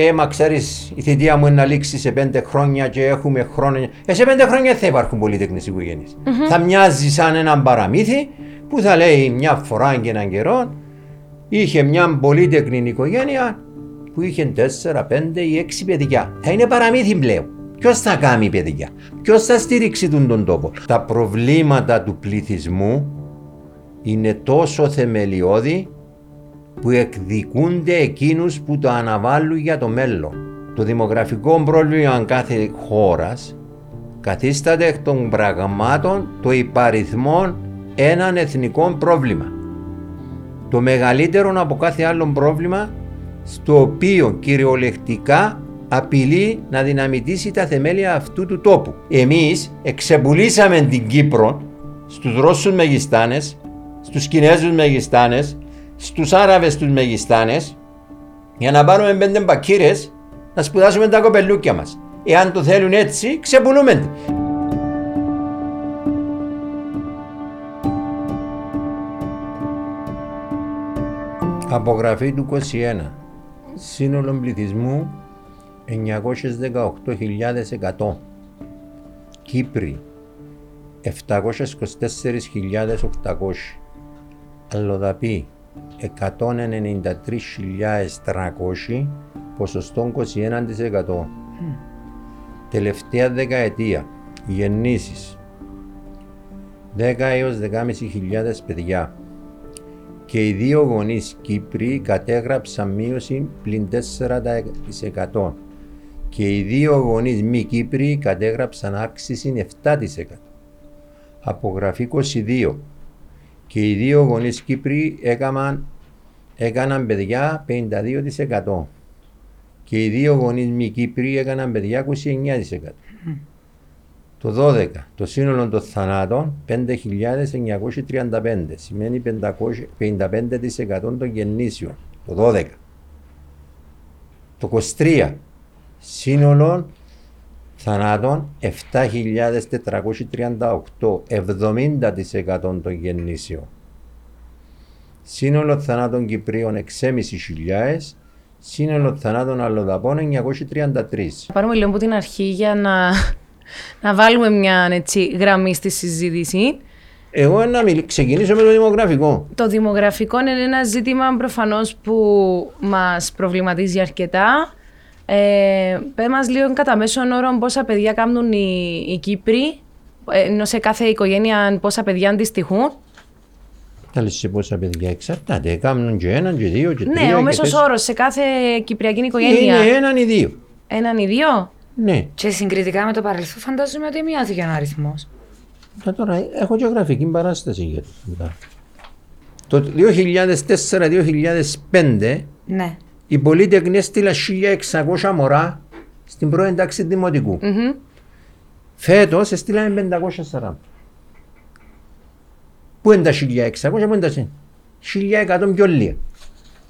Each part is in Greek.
Ε, μα ξέρεις, η θητεία μου είναι να λήξει σε πέντε χρόνια και έχουμε χρόνια. Ε, σε πέντε χρόνια δεν θα υπάρχουν πολυτεχνέ οικογένειες. Θα μοιάζει σαν έναν παραμύθι που θα λέει μια φορά και έναν καιρό είχε μια πολύτεκνη οικογένεια που είχε τέσσερα, πέντε ή έξι παιδιά. Θα είναι παραμύθι πλέον. Ποιος θα κάνει παιδιά, ποιος θα στηρίξει τον, τον τόπο; Τα προβλήματα του πληθυσμού είναι τόσο θεμελιώδη που εκδικούνται εκείνους που το αναβάλουν για το μέλλον. Το δημογραφικό πρόβλημα κάθε χώρας καθίσταται εκ των πραγμάτων το υπαριθμό έναν εθνικό πρόβλημα. Το μεγαλύτερο από κάθε άλλο πρόβλημα στο οποίο κυριολεκτικά απειλεί να δυναμητήσει τα θεμέλια αυτού του τόπου. Εμείς εξεπουλήσαμε την Κύπρο στους Ρώσους Μεγιστάνες, στους Κινέζους Μεγιστάνες, στους Άραβες τους Μεγιστάνες για να πάρουμε πέντε μπακύρες να σπουδάσουμε τα κοπελούκια μας. Εάν το θέλουν έτσι, ξεπουλούμε. Απογραφή του 21. Σύνολο πληθυσμού 918.100. Κύπροι 724.800. Αλλοδαποί 193.300 ποσοστό 21%. Τελευταία δεκαετία γεννήσεις 10 έως 10.500 παιδιά και οι δύο γονείς Κύπροι κατέγραψαν μείωση πλην 4% και οι δύο γονείς μη Κύπροι κατέγραψαν αύξηση 7%. Απογραφή 22 και οι δύο γονείς Κύπροι έκαναν, έκαναν παιδιά 52% και οι δύο γονείς μη Κύπροι έκαναν παιδιά 29%. Το 12, το σύνολο των θανάτων 5.935, σημαίνει 55% των γεννήσεων. Το 12. Το 23, σύνολο θανάτων 7.438, 70% των γεννήσεων. Σύνολο θανάτων Κυπρίων 6.500, σύνολο θανάτων αλλοδαπών 933. Πάρουμε λίγο από την αρχή για να, να βάλουμε μια έτσι, γραμμή στη συζήτηση. Εγώ να μιλ... ξεκινήσω με το δημογραφικό. Το δημογραφικό είναι ένα ζήτημα προφανώς που μας προβληματίζει αρκετά. Ε, Πες μας λίγο κατά μέσον όρο πόσα παιδιά κάνουν οι, οι Κύπροι, ε, ενώ σε κάθε οικογένεια πόσα παιδιά αντιστοιχούν; Τα λες σε πόσα παιδιά εξαρτάται. Κάνουν και έναν και δύο και τρία. Ναι, ο και μέσος τέσσερα. όρος σε κάθε κυπριακή οικογένεια. Είναι έναν ή δύο. Έναν ή δύο; Ναι. Και συγκριτικά με το παρελθόν, φαντάζομαι ότι μειώθηκε ο αριθμό. Τα τώρα έχω και γραφική παράσταση για το. Το 2004-2005 Ναι. Η Πολύτεχνη έστειλα 1600 μωρά στην πρώην τάξη δημοτικού. Μμμ. Φέτος έστειλαμε 540. Πού είναι τα 1600, πού είναι τα 1100 πιο λίγα.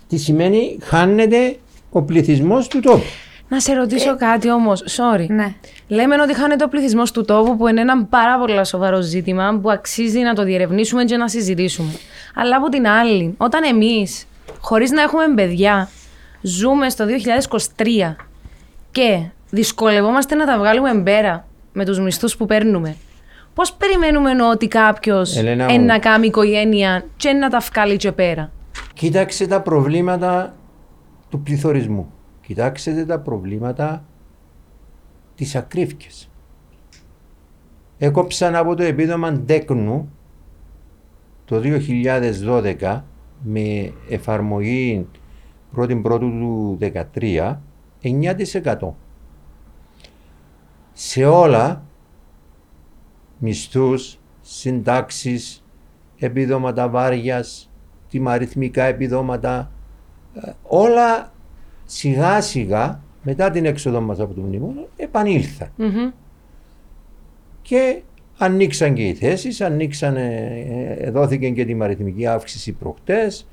Τι σημαίνει χάνεται ο πληθυσμός του τόπου. Να σε ρωτήσω κάτι όμως, sorry. Ναι. Λέμε ότι χάνεται ο πληθυσμός του τόπου, που είναι ένα πάρα πολύ σοβαρό ζήτημα που αξίζει να το διερευνήσουμε και να συζητήσουμε. Αλλά από την άλλη, όταν εμείς, χωρίς να έχουμε παιδιά, ζούμε στο 2023 και δυσκολευόμαστε να τα βγάλουμε πέρα με τους μισθούς που παίρνουμε, πώς περιμένουμε ότι κάποιος Ελένα μου. να κάνει οικογένεια και να τα βγάλει και πέρα; Κοίταξε τα προβλήματα του πληθωρισμού. Κοιτάξτε τα προβλήματα της ακρίβειας. Έκοψαν από το επίδομα τέκνου το 2012 με εφαρμογή 1η πρώτου του 2013 9%. Σε όλα μισθούς, συντάξεις, επιδόματα βάριας, τιμαριθμικά επιδόματα, ε, όλα σιγά σιγά μετά την έξοδο μας από το μνημόνιο επανήλθαν. Μμμ. Και ανοίξαν και οι θέσεις, ανοίξαν, ε, ε, δόθηκε και τη αριθμική αύξηση προχτές,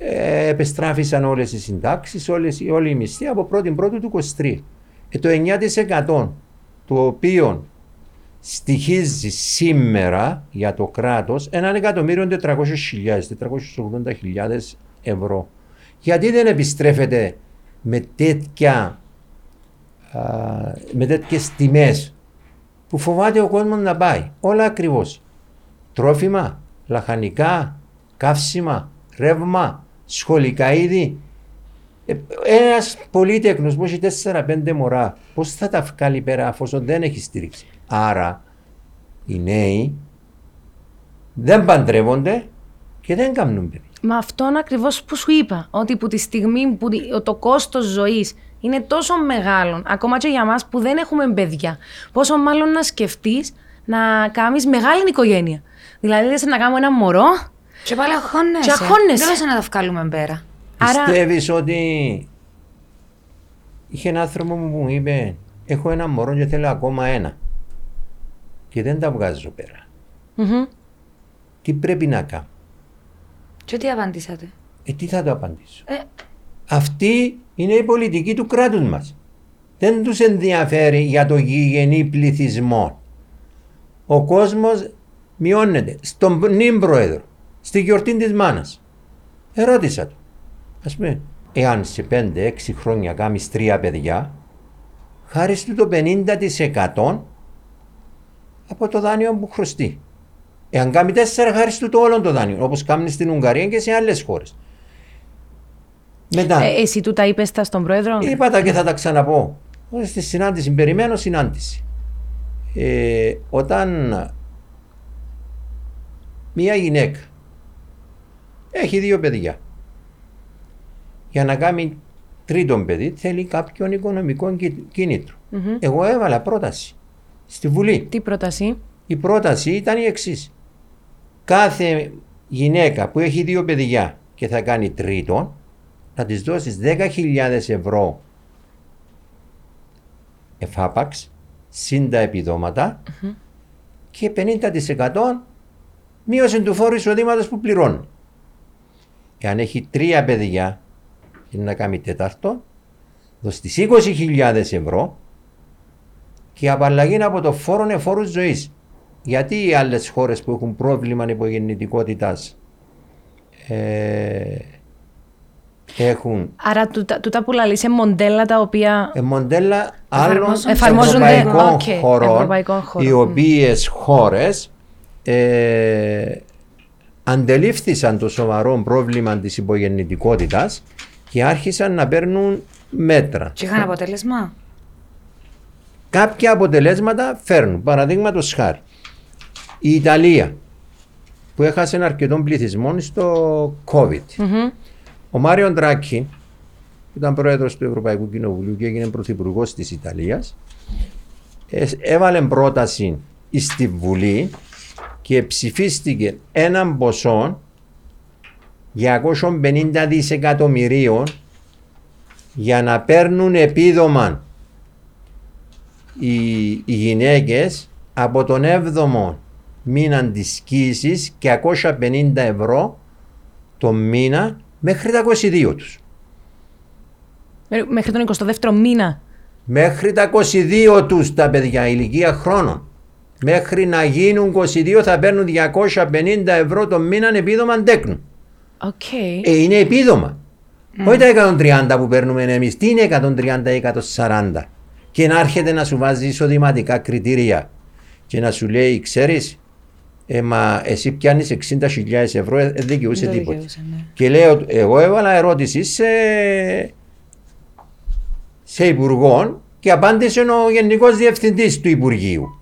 ε, επεστράφησαν όλες οι συντάξεις, όλες, οι- όλοι οι μισθοί από 1η πρώτου του 23. Ε, το 9% το οποίο στοιχίζει σήμερα για το κράτος 1.480.000, 480.000 ευρώ. Γιατί δεν επιστρέφεται με τέτοια α, με τέτοιες τιμές που φοβάται ο κόσμος να πάει; Όλα ακριβώς. Τρόφιμα, λαχανικά, καύσιμα, ρεύμα, σχολικά είδη. Ε, ένας πολίτεκνος που έχει 4-5 μωρά, πώς θα τα βγάλει πέρα αφού δεν έχει στήριξη; Άρα οι νέοι δεν παντρεύονται και δεν κάνουν παιδί. Μα αυτόν ακριβώς που σου είπα. Ότι που τη στιγμή που το κόστος ζωής είναι τόσο μεγάλο, ακόμα και για μας που δεν έχουμε παιδιά, πόσο μάλλον να σκεφτείς να κάνεις μεγάλη οικογένεια. Δηλαδή, δεν να κάνουμε ένα μωρό. Και πάλι αγχώνεσαι. Και αγχώνεσαι. Δεν να τα βγάλουμε πέρα. Άρα- Πιστεύεις ότι είχε ένα άνθρωπο που μου είπε έχω ένα μωρό και θέλω ακόμα ένα και δεν τα βγάζω πέρα. Μμμ. Τι πρέπει να κάνω; Και τι απαντήσατε; Ε, τι θα το απαντήσω; Ε, Αυτή είναι η πολιτική του κράτους μας. Δεν τους ενδιαφέρει για το γηγενή πληθυσμό. Ο κόσμος μειώνεται. Στον νυν πρόεδρο, στη γιορτή της μάνας. Ερώτησα του. Ας πούμε, εάν σε 5-6 χρόνια κάνεις τρία παιδιά, χάρη του το 50% από το δάνειο που χρωστεί. Εάν κάνει τέσσερα, χάρη του το όλο το δάνειο, όπως κάνεις στην Ουγγαρία και σε άλλες χώρες. Μετά, Ε, εσύ του τα είπες τα στον πρόεδρο; Είπα τα και θα τα ξαναπώ. Στη συνάντηση, περιμένω συνάντηση. Ε, όταν μία γυναίκα έχει δύο παιδιά για να κάνει τρίτον παιδί θέλει κάποιον οικονομικό κι- κίνητρο. Μμμ. Εγώ έβαλα πρόταση στη Βουλή. Τι πρόταση; Η πρόταση ήταν η εξής. Κάθε γυναίκα που έχει δύο παιδιά και θα κάνει τρίτον, να της δώσεις 10.000 ευρώ εφάπαξ, συν τα επιδόματα και 50% μείωση του φόρου εισοδήματος που πληρώνει. Εάν έχει τρία παιδιά και να κάνει τέταρτο, δώσει τις 20.000 ευρώ και η απαλλαγή από το φόρο είναι φόρο ζωής. Γιατί οι άλλες χώρες που έχουν πρόβλημα υπογεννητικότητας ε, έχουν Άρα τούτα, τούτα που λαλείς είναι μοντέλα τα οποία. ε, μοντέλα άλλων Εφαρμόζονται. Εφαρμόζονται, ευρωπαϊκών οκ, χωρών, ευρωπαϊκών χωρών. οι οποίες χώρες ε, αντελήφθησαν το σοβαρό πρόβλημα της υπογεννητικότητας και άρχισαν να παίρνουν μέτρα. και είχαν αποτέλεσμα; κάποια αποτελέσματα φέρνουν. Παραδείγματος χάρη, η Ιταλία που έχασε αρκετών πληθυσμών στο COVID. Μμμ. Ο Μάριο Ντράκη, που ήταν πρόεδρος του Ευρωπαϊκού Κοινοβουλίου και έγινε πρωθυπουργός της Ιταλίας, ε, έβαλε πρόταση στη Βουλή και ψηφίστηκε έναν ποσό 250 δισεκατομμυρίων για να παίρνουν επίδομα οι, οι γυναίκες από τον 7ο μήνα της κοίησης και 250 ευρώ το μήνα μέχρι τα 22 τους. Ε, Μέχρι τον 22ο μήνα. Μέχρι τα 22 τους τα παιδιά ηλικία χρόνων. Μέχρι να γίνουν 22 θα παίρνουν 250 ευρώ το μήνα επίδομα τέκνου. Οκ. Ε, είναι επίδομα. Όχι τα 130 που παίρνουμε εμείς. Τι είναι 130 ή 140. Και να έρχεται να σου βάζει εισοδηματικά κριτήρια και να σου λέει, ξέρεις, ε, μα εσύ πιάνεις 60.000 ευρώ, ε, δεν δικαιούσε Δεν τίποτα. δικαιούσε, ναι. Και λέω, εγώ έβαλα ερώτηση σε, σε υπουργό και απάντησε ο Γενικός Διευθυντής του Υπουργείου.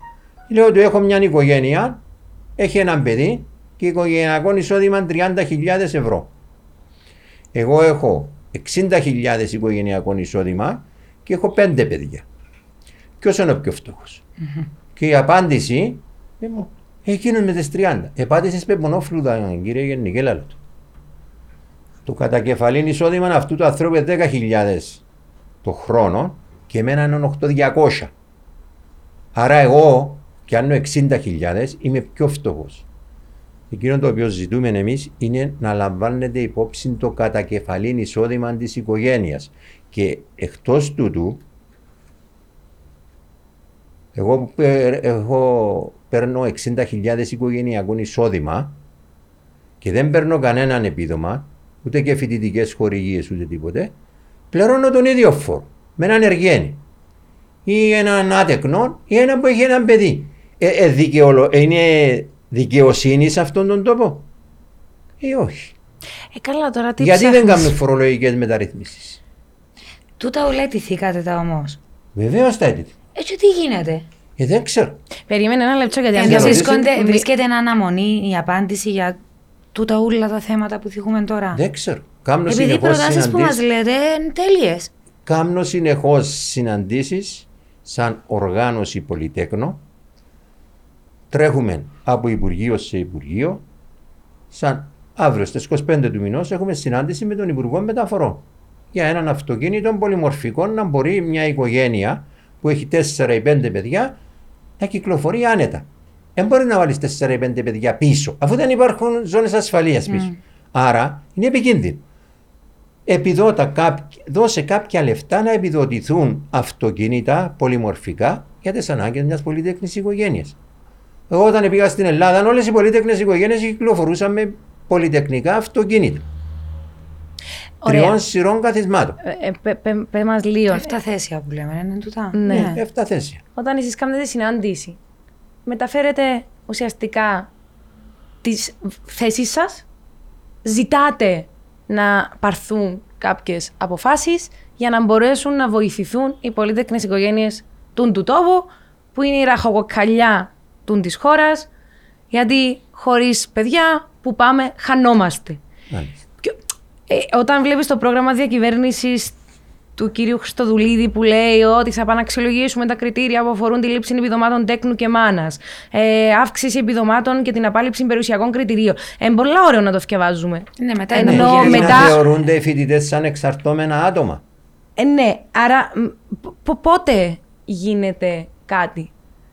Λέω ότι έχω μια οικογένεια, έχει ένα παιδί και οικογενειακό εισόδημα 30.000 ευρώ. Εγώ έχω 60.000 οικογενειακό εισόδημα και έχω πέντε παιδιά. Ποιο είναι ο πιο φτωχο Και η απάντηση, ε, μου, εκείνος με τις 30. Επάντησε πεπονόφλουδα, κύριε Γενική, έλα του. Το κατακεφαλήν εισόδημα αυτού του ανθρώπου είναι 10.000 το χρόνο και εμένα είναι 8.200. Άρα εγώ πιάνω 60.000 είμαι πιο φτωχός. Εκείνο το οποίο ζητούμε εμείς είναι να λαμβάνεται υπόψη το κατακεφαλήν εισόδημα της οικογένειας. Και εκτός τούτου, εγώ, που παίρ- εγώ παίρνω 60.000 οικογενειακό εισόδημα και δεν παίρνω κανέναν επίδομα, ούτε και φοιτητικές χορηγίες ούτε τίποτε. πληρώνω τον ίδιο φόρο με έναν εργένη ή έναν άτεκνο ή έναν που έχει έναν παιδί. Ε, ε, δικαιολο- είναι δικαιοσύνη σε αυτόν τον τόπο; Ή όχι; Ε, καλά, τώρα τι Γιατί δεν ψάχνεις; κάνουμε φορολογικές μεταρρυθμίσεις; Τούτα όλα ετηθήκατε τα όμως. Βεβαίως τα έτοιμα. Έτσι τι γίνεται; Ε, δεν ξέρω. Περίμενε ένα λεπτό γιατί αν Ε, διαβάζεις- βρίσκονται- Βρι- βρίσκεται εν αναμονή η απάντηση για τούτα όλα τα θέματα που θίγουμε τώρα. Δεν ξέρω. Κάμνω Επειδή οι συνεχώς προτάσεις που μας συναντήσεις- λέτε είναι τέλειες. Κάμνω συνεχώς συναντήσεις σαν οργάνωση Πολυτέκνο. Τρέχουμε από Υπουργείο σε Υπουργείο. Σαν αύριο στις 25 του μηνός έχουμε συνάντηση με τον Υπουργό Μεταφορών. Για έναν αυτοκίνητο πολυμορφικό να μπορεί μια οικογένεια που έχει 4 ή 5 παιδιά να κυκλοφορεί άνετα. Δεν μπορεί να βάλεις 4 ή 5 παιδιά πίσω, αφού δεν υπάρχουν ζώνες ασφαλείας πίσω. Άρα είναι επικίνδυνο. Επιδότα κάποι- δώσε κάποια λεφτά να επιδοτηθούν αυτοκίνητα πολυμορφικά για τις ανάγκες μιας πολυτέχνης οικογένειας. Εγώ όταν πήγα στην Ελλάδα, όλες οι πολυτέχνε οικογένειες κυκλοφορούσαν με πολυτεχνικά αυτοκίνητα. Ωραία. Τριών σειρών καθισμάτων. Ε, ε, πε- πε- πε μας λίγο. Αυτά θέσια που λέμε, είναι τούτα. Ναι. Εφτά θέσια. Όταν εσείς κάνετε τη συνάντηση, μεταφέρετε ουσιαστικά τις θέσεις σας, ζητάτε να πάρθουν κάποιες αποφάσεις για να μπορέσουν να βοηθηθούν οι πολίτεκνες οικογένειες του του τόπου, που είναι η ραχοκοκαλιά του της χώρας, γιατί χωρίς παιδιά που πάμε χανόμαστε. Μάλιστα. Και, ε, όταν βλέπεις το πρόγραμμα διακυβέρνησης του κυρίου Χριστοδουλίδη που λέει ότι θα επαναξιολογήσουμε τα κριτήρια που αφορούν τη λήψη επιδομάτων τέκνου και μάνας, ε, αύξηση επιδομάτων και την απάλληψη περιουσιακών κριτηρίων. Ε, πολλά ωραίο να το θυκευάζουμε. Ναι, μετά Ενώ είναι γιατί μετά- να θεωρούνται οι φοιτητές σαν εξαρτώμενα άτομα. Ε, ναι, άρα μ, π- πότε γίνεται κάτι;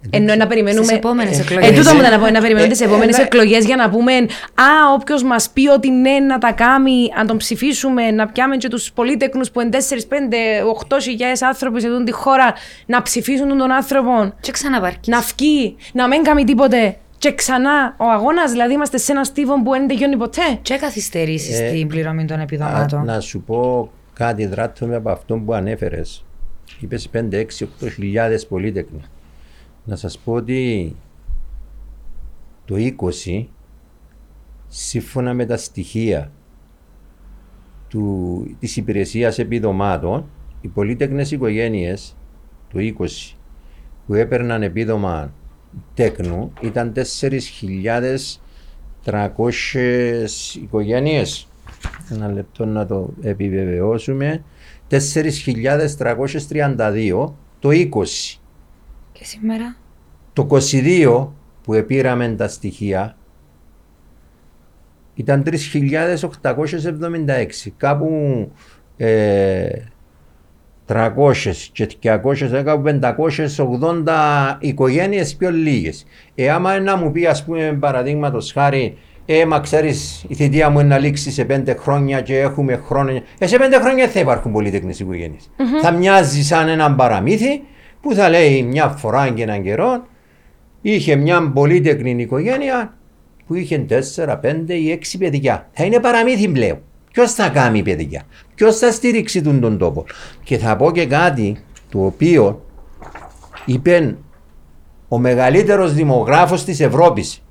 Ενώ να περιμένουμε. Στις επόμενες Ε, εκλογές. Ε, τούτο μου ήταν να πω, να περιμένουμε Ε, τι επόμενες ε, ναι. εκλογές για να πούμε Α, όποιος μας πει ότι ναι, να τα κάνει, να τον ψηφίσουμε, να πιάμε και τους πολίτεκνους που είναι 4, 5, 8 χιλιάδες άνθρωποι σε τούτη τη χώρα να ψηφίσουν τον άνθρωπο, Και ξαναπάρκει. να βγει, να μην κάνει τίποτε. Και ξανά ο αγώνας, δηλαδή είμαστε σε ένα στίβο που δεν τελειώνει ποτέ. Και καθυστερήσεις Ε, στην πληρωμή των Α, επιδομάτων. να σου πω κάτι δράττω από αυτό που ανέφερες. Είπες 5, 6, 8 χιλιάδες πολίτεκνοι. Να σας πω ότι το 20, σύμφωνα με τα στοιχεία του, της υπηρεσίας επιδομάτων, οι πολίτεκνες οικογένειες το 20 που έπαιρναν επίδομα τέκνου ήταν 4.300 οικογένειες. Ένα λεπτό να το επιβεβαιώσουμε. 4.332 το 20. Και σήμερα; Το 22 που επήραμε τα στοιχεία ήταν 3.876. Κάπου ε, 300 και 200, κάπου 580 οικογένειες πιο λίγες. Ε, άμα να μου πει ας πούμε παραδείγματος χάρη ε, μα ξέρεις, η θητεία μου είναι να λήξει σε πέντε χρόνια και έχουμε χρόνια. Ε, σε πέντε χρόνια θα υπάρχουν πολυτέχνες οικογένειες. Θα μοιάζει σαν έναν παραμύθι που θα λέει μια φορά και έναν καιρό είχε μια πολύτεκνη οικογένεια που είχε 4, 5 ή 6 παιδιά. Θα είναι παραμύθι πλέον. Ποιος θα κάνει παιδιά, ποιος θα στηρίξει τον, τον τόπο; Και θα πω και κάτι το οποίο είπε ο μεγαλύτερος δημογράφος της Ευρώπης,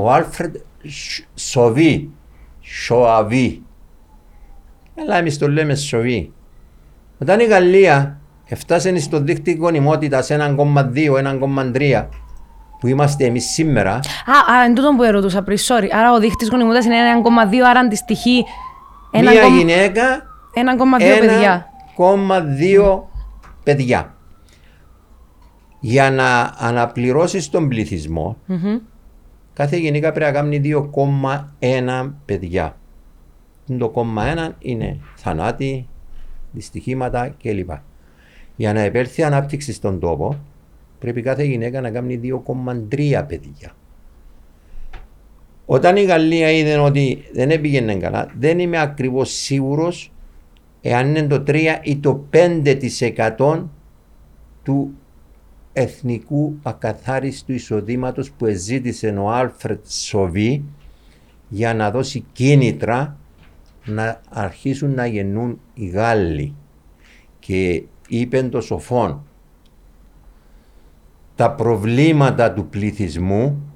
ο Άλφρεντ Σ- Σοβί, Σοαβί. Αλλά εμείς το λέμε Σοβί. Όταν η Γαλλία έφτασε στο δίκτυο γονιμότητας 1,2, 1,3 που είμαστε εμείς σήμερα, Α, α, εν τούτο που ερωτούσα πριν, sorry. Άρα ο δείχτη γονιμότητας είναι 1,2, άρα αντιστοιχεί. μία 1,2 γυναίκα 1,2 παιδιά. 1,2 παιδιά. Για να αναπληρώσεις τον πληθυσμό, Μμμ. κάθε γυναίκα πρέπει να κάνει 2,1 παιδιά. Το 0,1 είναι θανάτη, δυστυχήματα κλπ. Για να επέλθει η ανάπτυξη στον τόπο, πρέπει κάθε γυναίκα να κάνει 2,3 παιδιά. Όταν η Γαλλία είδε ότι δεν έπηγαινε καλά, δεν είμαι ακριβώς σίγουρος εάν είναι το 3 ή το 5% του εθνικού ακαθάριστου εισοδήματος που εζήτησε ο Άλφρετ Σοβί για να δώσει κίνητρα να αρχίσουν να γεννούν οι Γάλλοι και είπε το σοφόν τα προβλήματα του πληθυσμού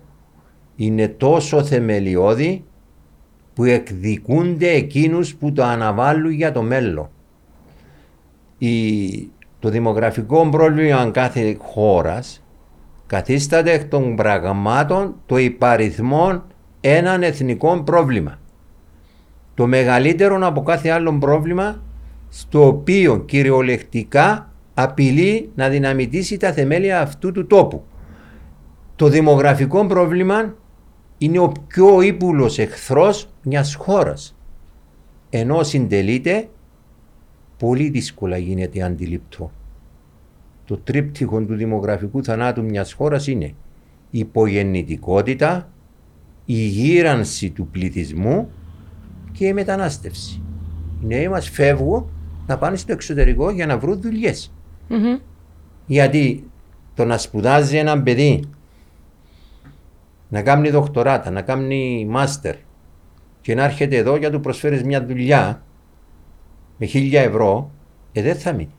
είναι τόσο θεμελιώδη που εκδικούνται εκείνους που το αναβάλουν για το μέλλον. Η, το δημογραφικό πρόβλημα κάθε χώρας καθίσταται εκ των πραγμάτων το υπαριθμόν έναν εθνικό πρόβλημα. Το μεγαλύτερο από κάθε άλλο πρόβλημα στο οποίο κυριολεκτικά απειλεί να δυναμητήσει τα θεμέλια αυτού του τόπου. Το δημογραφικό πρόβλημα είναι ο πιο ύπουλος εχθρός μιας χώρας. Ενώ συντελείται, πολύ δύσκολα γίνεται αντιληπτό. Το τρίπτυχο του δημογραφικού θανάτου μιας χώρας είναι η υπογεννητικότητα, η γύρανση του πληθυσμού και η μετανάστευση. Οι νέοι μας φεύγουν να πάνε στο εξωτερικό για να βρουν δουλειές. Γιατί το να σπουδάζει ένα παιδί, να κάνει δοκτοράτα, να κάνει μάστερ και να έρχεται εδώ για να του προσφέρεις μια δουλειά με χίλια ευρώ, ε, δεν θα μείνει.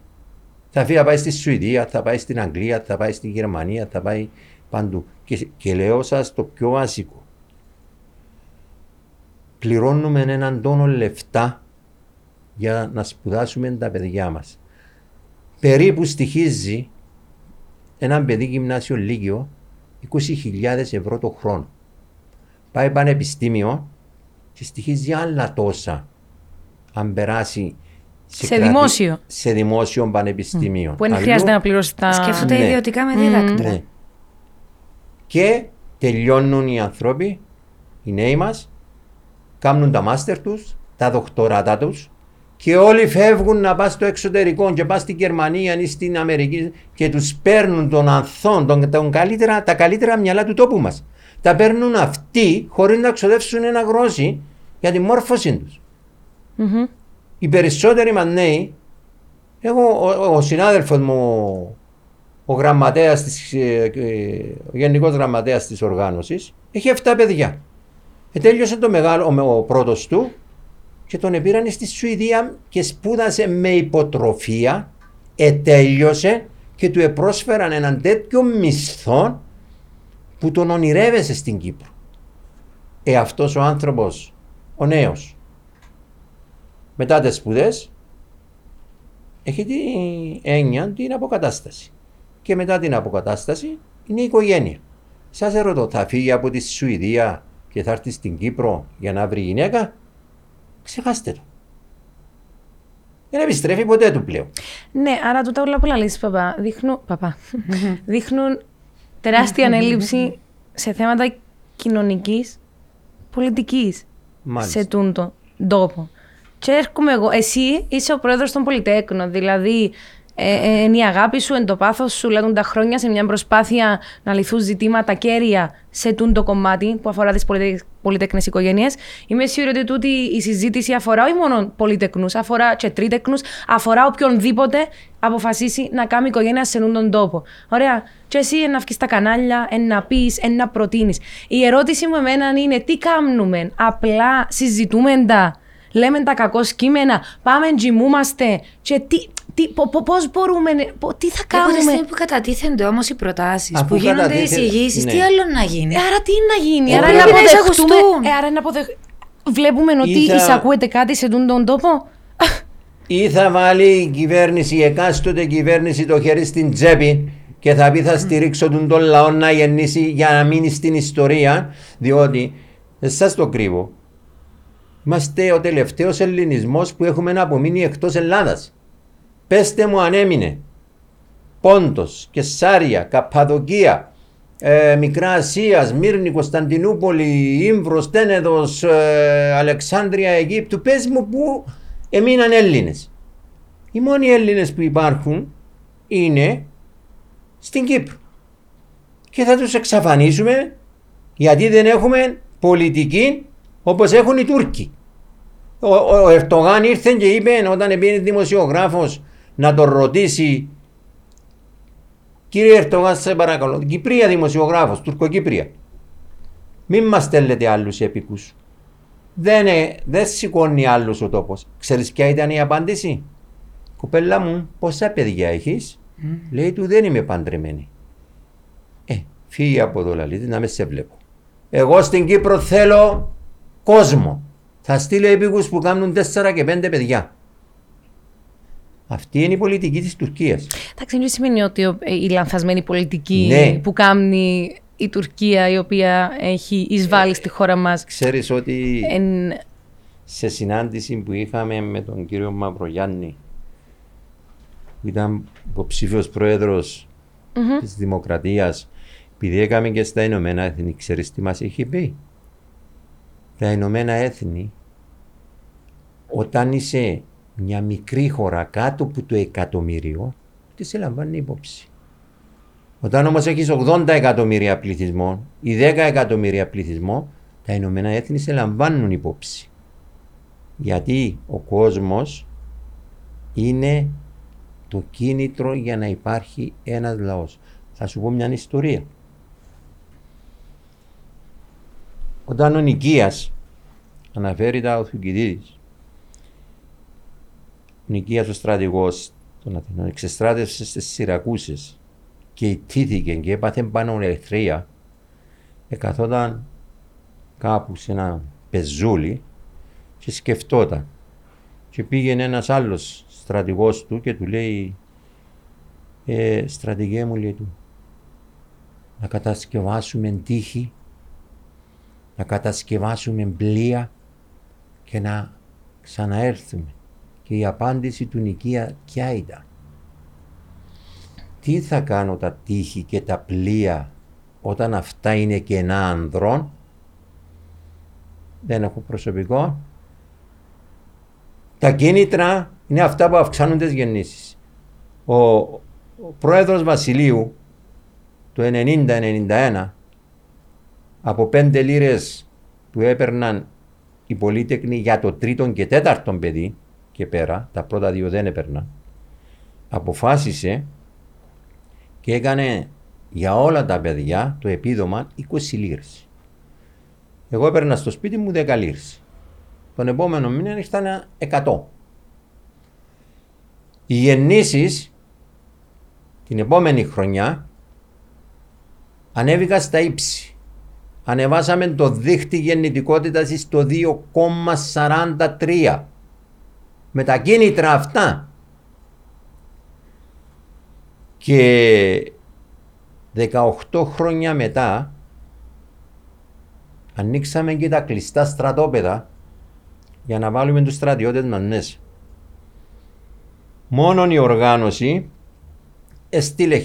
Θα φύγει, θα πάει στη Σουηδία, θα πάει στην Αγγλία, θα πάει στη Γερμανία, θα πάει παντού. Και, και λέω σας το πιο βασικό. Πληρώνουμε έναν τόνο λεφτά για να σπουδάσουμε τα παιδιά μας. Περίπου στοιχίζει έναν παιδί γυμνάσιο Λίγιο 20.000 ευρώ το χρόνο. Πάει πανεπιστήμιο και στοιχίζει άλλα τόσα αν περάσει σε, σε δημόσιο. Σε δημόσιο πανεπιστήμιο. Που δεν χρειάζεται να πληρώσει τα. Σκέφτονται ναι. ιδιωτικά με δίδακτρα. Ναι. Και τελειώνουν οι άνθρωποι, οι νέοι μας, κάνουν τα μάστερ τους, τα δοκτοράτα τους και όλοι φεύγουν να πάνε στο εξωτερικό και πάνε στην Γερμανία ή στην Αμερική και τους παίρνουν των ανθών, τον, τον καλύτερα, τα καλύτερα μυαλά του τόπου μας. Τα παίρνουν αυτοί χωρίς να ξοδεύσουν ένα γρόση για τη μόρφωσή τους. Mm-hmm. Οι περισσότεροι μας νέοι, εγώ, ο, ο συνάδελφος μου, ο γραμματέας ε, ε, ο γενικός γραμματέας της οργάνωσης, έχει 7 παιδιά. Ε, τέλειωσε το μεγάλο, ο πρώτος του και τον πήραν στη Σουηδία και σπούδασε με υποτροφία, ετέλειωσε και του επρόσφεραν έναν τέτοιο μισθό που τον ονειρεύεσαι στην Κύπρο. Ε, αυτός ο άνθρωπος, ο νέος, μετά τις σπουδές, έχει την έννοια την αποκατάσταση. Και μετά την αποκατάσταση είναι η οικογένεια. Σας ερωτώ, θα φύγει από τη Σουηδία και θα έρθει στην Κύπρο για να βρει γυναίκα; Ξεχάστε το. Δεν επιστρέφει ποτέ του πλέον. Ναι, άρα τούτα όλα πολλά λύσεις, παπά, δείχνουν, παπά, δείχνουν τεράστια ανέλυψη σε θέματα κοινωνικής, πολιτικής σε τούτο τόπο. Και έρχομαι εγώ. Εσύ είσαι ο πρόεδρος των Πολυτέκνων. Δηλαδή, ε, ε, είναι η αγάπη σου, εν το πάθος σου, λέγουν τα χρόνια σε μια προσπάθεια να λυθούν ζητήματα κέρια σε τούτο κομμάτι που αφορά τις πολυτεκνέ οικογένειες. Είμαι σίγουρη ότι τούτη η συζήτηση αφορά όχι μόνο πολυτεκνού, αφορά και τρίτεκνου, αφορά οποιονδήποτε αποφασίσει να κάνει οικογένεια σε τον τόπο. Ωραία. Και εσύ να βγει στα κανάλια, να πεις, να προτείνεις. Η ερώτηση μου εμένα είναι τι κάνουμε. Απλά συζητούμε τα, λέμε τα κακό κείμενα, πάμε, τζιμούμαστε και τι, τι, πώς μπορούμε, πο, τι θα κάνουμε. Από τη στιγμή που κατατίθενται όμως οι προτάσεις, που γίνονται οι εισηγήσεις, ναι. τι άλλο να γίνει; Ε, άρα τι να γίνει, άρα να αποδεχτούμε. Ε, άρα να αποδεχ... Βλέπουμε ότι θα... εισακούεται κάτι σε τον τόπο; Ή θα βάλει η κυβέρνηση, η εκάστοτε κυβέρνηση το χέρι στην τσέπη και θα πει θα στηρίξω τον, τον λαό να γεννήσει για να μείνει στην ιστορία, διότι δεν σας το κρύβω. Είμαστε ο τελευταίος ελληνισμός που έχουμε απομείνει εκτός Ελλάδας. Πέστε μου αν έμεινε Πόντος, Κεσάρια, Καπαδοκία, ε, Μικρά Ασίας, Σμύρνη, Κωνσταντινούπολη, Ήμβρος, Τένεδος, ε, Αλεξάνδρεια, Αιγύπτου. Πες μου που έμειναν Έλληνες. Οι μόνοι Έλληνες που υπάρχουν είναι στην Κύπρο. Και θα τους εξαφανίσουμε γιατί δεν έχουμε πολιτική όπως έχουν οι Τούρκοι. Ο, ο, ο Ερτογάν ήρθε και είπε όταν πήγε δημοσιογράφος να τον ρωτήσει Κύριε Ερτογάν, σε παρακαλώ, Κυπρία δημοσιογράφος, Τουρκοκύπρια. Μην μας στέλνετε άλλους επικούς. Δεν, ε, δεν σηκώνει άλλος ο τόπος. Ξέρεις ποια ήταν η απάντηση; Κοπέλα μου, πόσα παιδιά έχεις; Λέει του δεν είμαι παντρεμένη. Ε, φύγει από εδώ λαλίτη να μες σε βλέπω. Εγώ στην Κύπρο θέλω κόσμο. Θα στείλω επίκους που κάνουν 4 και 5 παιδιά. Αυτή είναι η πολιτική της Τουρκίας. Εντάξει, δεν σημαίνει ότι ο- ε, η λανθασμένη πολιτική Ναι. που κάνει η Τουρκία, η οποία έχει εισβάλει στη χώρα μας, Ξέρεις ότι εν, σε συνάντηση που είχαμε με τον κύριο Μαυρογιάννη που ήταν υποψήφιος πρόεδρος της Δημοκρατίας επειδή έκαμε και στα Ηνωμένα Έθνη ξέρεις τι μας έχει πει; Τα Ηνωμένα Έθνη όταν είσαι μια μικρή χώρα κάτω από το εκατομμύριο τι σε λαμβάνει υπόψη όταν όμως έχεις 80 εκατομμύρια πληθυσμό ή 10 εκατομμύρια πληθυσμό τα Ηνωμένα Έθνη σε λαμβάνουν υπόψη γιατί ο κόσμος είναι το κίνητρο για να υπάρχει ένας λαός. Θα σου πω μια ιστορία. Όταν ο Νικίας αναφέρει τα ο Θουκυδίδης, ο Νικίας ο στρατηγός των Αθηνών εξεστράτευσε στις Σιρακούσες και ιτήθηκε και έπαθε πάνω ελευθερία εκαθόταν κάπου σε ένα πεζούλι και σκεφτόταν. Και πήγαινε ένας άλλος στρατηγός του και του λέει ε, στρατηγέ μου λέει του να κατασκευάσουμε τείχη να κατασκευάσουμε πλοία και να ξαναέρθουμε. Και η απάντηση του Νικία ποια ήταν; Τι θα κάνω τα τείχη και τα πλοία όταν αυτά είναι κενά ανδρών; Δεν έχω προσωπικό. Τα κίνητρα είναι αυτά που αυξάνουν τις γεννήσεις. Ο, ο πρόεδρος Βασιλείου το 90-91 από 5 λίρες που έπαιρναν οι πολίτεκνοι για το τρίτο και τέταρτο παιδί και πέρα, τα πρώτα δύο δεν έπαιρναν, αποφάσισε και έκανε για όλα τα παιδιά το επίδομα 20 λίρες. Εγώ έπαιρνα στο σπίτι μου 10 λίρες. Τον επόμενο μήνα ήρθαν 100. Οι γεννήσεις την επόμενη χρονιά ανέβηκαν στα ύψη. Ανεβάσαμε το δίχτυ γεννητικότητας στο 2,43. Με τα κίνητρα αυτά. Και 18 χρόνια μετά ανοίξαμε και τα κλειστά στρατόπεδα για να βάλουμε τους στρατιώτες μας μέσα. Μόνον η οργάνωση έστειλε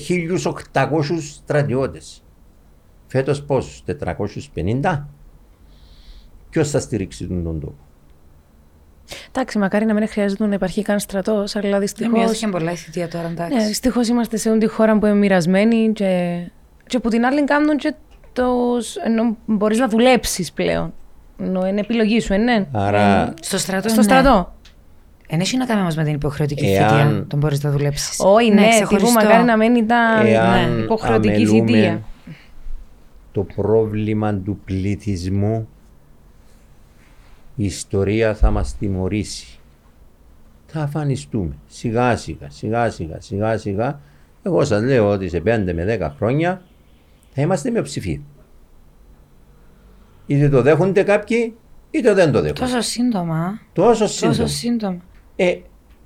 1.800 στρατιώτες. Φέτος πόσους, 450. Ποιος θα στηρίξει τον τον τόπο; Εντάξει, μακάρι να μην χρειάζεται να υπάρχει καν στρατός, αλλά Δεν δυστυχώ. μειώθηκε πολλά η θητεία τώρα, εντάξει. Ναι, δυστυχώς είμαστε σε τη χώρα που είναι μοιρασμένη και, και που την άλλη κάνουν και το. ενώ μπορείς να δουλέψεις πλέον. Ενώ είναι επιλογή σου, ε, ναι. Άρα Στο στρατό. Στο ναι. στρατό. Εν έχει να κάνει όμως με την υποχρεωτική Εάν- θητεία. Τον μπορείς να δουλέψεις. Όχι, ναι, τύπου μακάρι να μην ήταν εάν ναι, υποχρεωτική αμελούμε θητεία. το πρόβλημα του πληθυσμού η ιστορία θα μας τιμωρήσει. Θα αφανιστούμε σιγά σιγά, σιγά σιγά, σιγά σιγά. Εγώ σας λέω ότι σε 5 με 10 χρόνια θα είμαστε μειοψηφία. Είτε το δέχονται κάποιοι, είτε δεν το δέχονται. Τόσο σύντομα. Τόσο σύντομα. Τόσο σύντομα. Ε,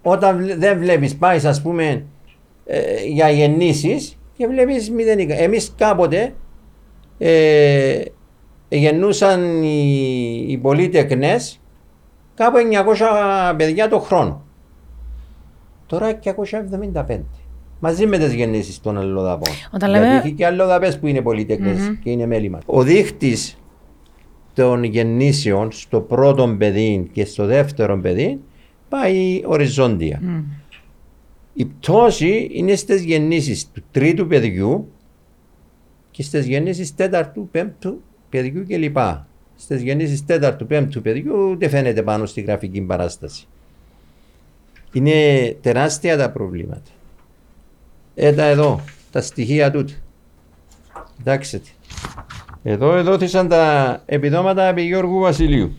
όταν βλέ- δεν βλέπεις, πάει ας πούμε ε, για γεννήσεις και βλέπεις μηδενικά. Εμείς κάποτε ε, γεννούσαν οι, οι πολίτεκνες κάπου 900 παιδιά το χρόνο. Τώρα 275. Μαζί με τις γεννήσεις των αλλοδαπών. Όταν Γιατί λέμε- έχει και αλλοδαπές που είναι πολίτεκνες και είναι μέλη μας. Ο δείχτης των γεννήσεων στο πρώτο παιδί και στο δεύτερο παιδί πάει οριζόντια. Η πτώση είναι στις γεννήσεις του τρίτου παιδιού και στις γεννήσεις τέταρτου, πέμπτου παιδιού κλπ. Στις γεννήσεις τέταρτου, πέμπτου παιδιού δεν φαίνεται πάνω στη γραφική παράσταση. Είναι τεράστια τα προβλήματα. Έτα εδώ, τα στοιχεία τούτα. Κοιτάξτε. Εδώ εδόθησαν τα επιδόματα επί Γιώργου Βασιλείου.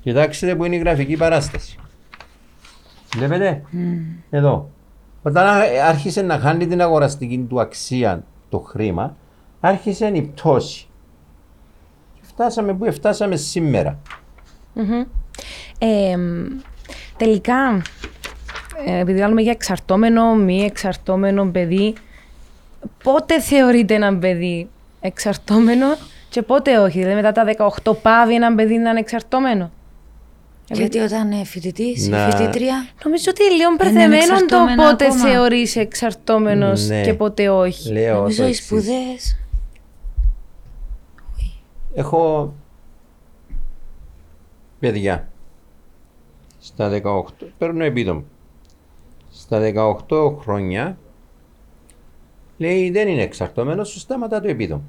Κοιτάξτε που είναι η γραφική παράσταση. Βλέπετε, εδώ. Όταν ά- άρχισε να χάνει την αγοραστική του αξία το χρήμα, άρχισε η πτώση. Και Φτάσαμε που φτάσαμε σήμερα. Ε, τελικά, ε, επειδή λέμε για εξαρτώμενο, μη εξαρτώμενο παιδί, πότε θεωρείται ένα παιδί εξαρτώμενο και πότε όχι; Δηλαδή μετά τα 18 πάβει ένα παιδί να είναι εξαρτώμενο; Γιατί όταν είναι φοιτητής ή Να- φοιτήτρια. Νομίζω ότι είναι λίγο είναι μπερδεμένο το εξαρτώμενα πότε ακόμα. θεωρείς εξαρτώμενος Ναι. και πότε όχι. Λέω Νομίζω το οι εξής. σπουδέ. Έχω παιδιά στα 18, παίρνω επίδομα. Στα 18 χρόνια λέει δεν είναι εξαρτώμενο, σου σταματά το επίδομα.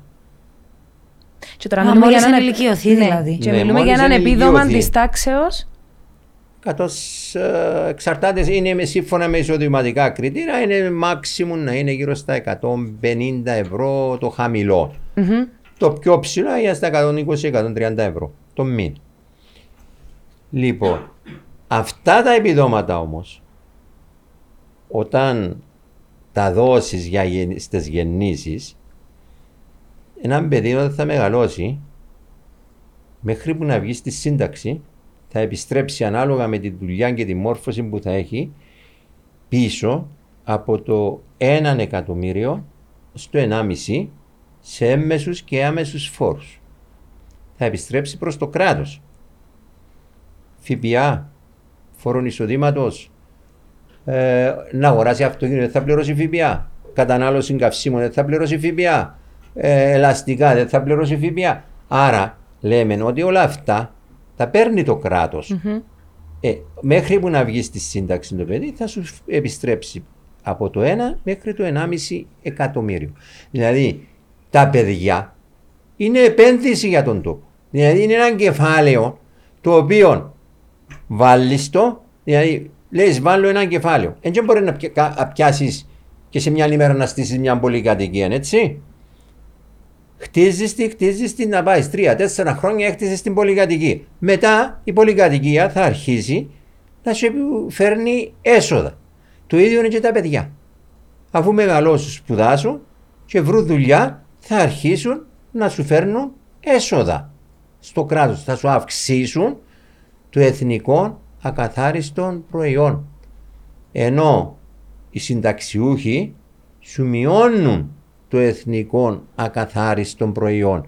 Και τώρα Μα μιλούμε μόλις για έναν ενηλικιωθεί Ναι, δηλαδή. Και Ναι, μιλούμε για μόλις έναν επίδομα ενηλικιωθεί. τη τάξεως Καθώς ε, εξαρτάται, είναι με σύμφωνα με εισοδηματικά κριτήρια, είναι maximum να είναι γύρω στα 150 ευρώ το χαμηλό. Το πιο ψηλό είναι στα 120-130 ευρώ το μήνα. Λοιπόν, αυτά τα επιδόματα όμως, όταν τα δώσεις για, γεν- στις γεννήσεις, ένα παιδί όταν θα μεγαλώσει, μέχρι που να βγει στη σύνταξη, θα επιστρέψει ανάλογα με τη δουλειά και τη μόρφωση που θα έχει πίσω από το 1 εκατομμύριο στο 1,5 σε έμμεσους και άμεσους φόρους. Θα επιστρέψει προς το κράτος. ΦΠΑ, φόρων εισοδήματος, ε, να αγοράσει αυτοκίνητο δεν θα πληρώσει ΦΠΑ. Κατανάλωση καυσίμων δεν θα πληρώσει ΦΠΑ. Ε, ελαστικά δεν θα πληρώσει ΦΠΑ. Άρα λέμε ότι όλα αυτά τα παίρνει το κρατος Ε, μέχρι που να βγεις στη σύνταξη το παιδί θα σου επιστρέψει από το 1 μέχρι το 1,5 εκατομμύριο. Δηλαδή τα παιδιά είναι επένδυση για τον τόπο. Δηλαδή είναι ένα κεφάλαιο το οποίο βάλεις το, δηλαδή λες βάλω ένα κεφάλαιο. Δεν μπορεί να πια- κα- να πιάσεις και σε μια ημέρα να στήσεις μια πολυκατοικία, έτσι. Χτίζεις τη, χτίζεις τη να πάεις τρία-τέσσερα χρόνια έκτισες την πολυκατοικία. Μετά η πολυκατοικία θα αρχίσει να σου φέρνει έσοδα. Το ίδιο είναι και τα παιδιά. Αφού μεγαλώσουν, σπουδάσουν και βρουν δουλειά, θα αρχίσουν να σου φέρνουν έσοδα στο κράτος. Θα σου αυξήσουν το εθνικό ακαθάριστον προϊόν. Ενώ οι συνταξιούχοι σου μειώνουν το εθνικό ακαθάριστον προϊόν.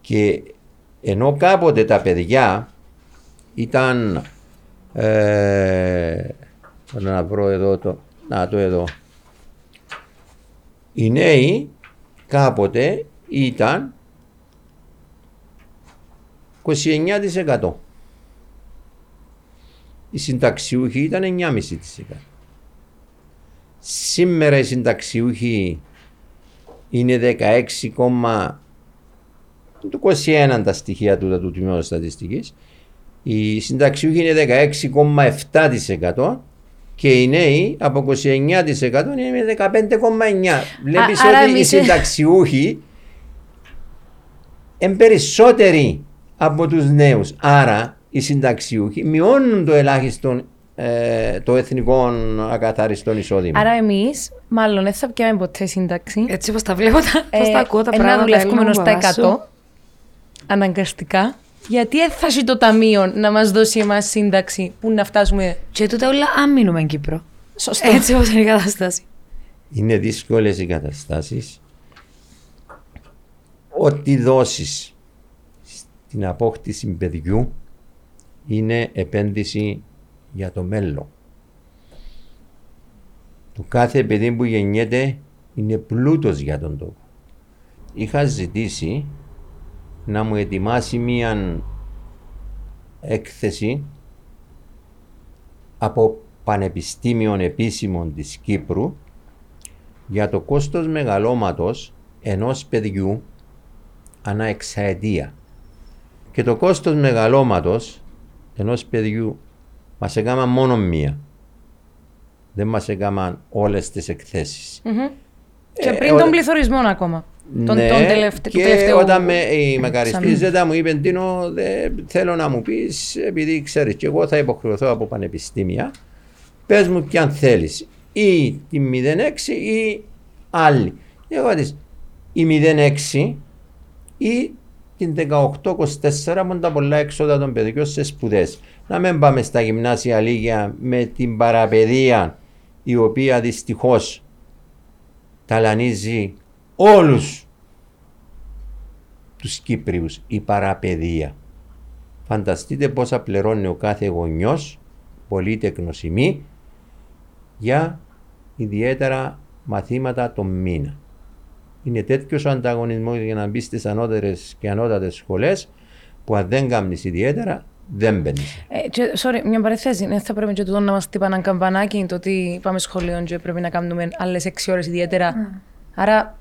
Και ενώ κάποτε τα παιδιά ήταν ε, να βρω εδώ το, να το εδώ. Οι νέοι κάποτε ήταν 29%. Οι συνταξιούχοι ήταν 9,5%. Σήμερα οι συνταξιούχοι είναι 16, το 21 τα στοιχεία του, του Τμήματος Στατιστικής. Οι συνταξιούχοι είναι 16,7% και οι νέοι από 29% είναι 15,9%. Βλέπεις Α, άρα ότι οι εμείς- συνταξιούχοι είναι περισσότεροι από τους νέους. Άρα οι συνταξιούχοι μειώνουν το ελάχιστο ε, το εθνικό ακαθαριστό εισόδημα. Άρα εμείς, μάλλον δεν θα πιάμε ποτέ σύνταξη. Έτσι όπως τα βλέπω, τα, πώς τα ακούω τα ε, να πράγματα. δουλεύουμε Έλληνα, ως μου, τα παπά σου. 100 αναγκαστικά. Γιατί δεν θα έχει το ταμείο να μας δώσει εμάς σύνταξη που να φτάσουμε; Και τούτα όλα αν μείνουμε εν Κύπρο. Σωστό. Έτσι όπως είναι η κατάσταση. Είναι δύσκολες οι καταστάσεις. Ό,τι δώσεις στην απόκτηση παιδιού είναι επένδυση για το μέλλον. Το κάθε παιδί που γεννιέται είναι πλούτος για τον τόπο. Είχα ζητήσει να μου ετοιμάσει μία έκθεση από πανεπιστήμιων επίσημων της Κύπρου για το κόστος μεγαλώματος ενός παιδιού ανά εξαετία. Και το κόστος μεγαλώματος ενός παιδιού μας έκαναν μόνο μία. Δεν μας έκαναν όλες τις εκθέσεις. Και Ε, πριν ε, τον ο- πληθωρισμό ακόμα. Τον, Ναι, τον τελευτε- του και τελευταίου. όταν με, η μακαριστής εξαμήνου. Ζέτα μου είπε Τίνο, δεν θέλω να μου πεις, επειδή ξέρεις και εγώ θα υποχρεωθώ από πανεπιστήμια, πες μου ποιαν θέλεις, ή τη 06 ή άλλη. Εγώ της, η 06 ή την 18-24 με τα πολλά έξοδα των παιδιών σε σπουδές. Να μην πάμε στα γυμνάσια λίγια με την παραπαιδεία η οποία δυστυχώς ταλανίζει όλους τους Κύπριους η παραπαιδεία. Φανταστείτε πόσα πληρώνει ο κάθε γονιός, πολύτεκνος ημί, για ιδιαίτερα μαθήματα το μήνα. Είναι τέτοιος ο ανταγωνισμός για να μπει στις ανώτερες και ανώτατες σχολές που αν δεν κάνει ιδιαίτερα δεν μπαίνεις. Ε, και, sorry, μια παρεθέση. Δεν θα πρέπει και τούτο να μας τύπα ένα καμπανάκι το ότι πάμε σχολείο και πρέπει να κάνουμε άλλες 6 ώρες ιδιαίτερα. Άρα,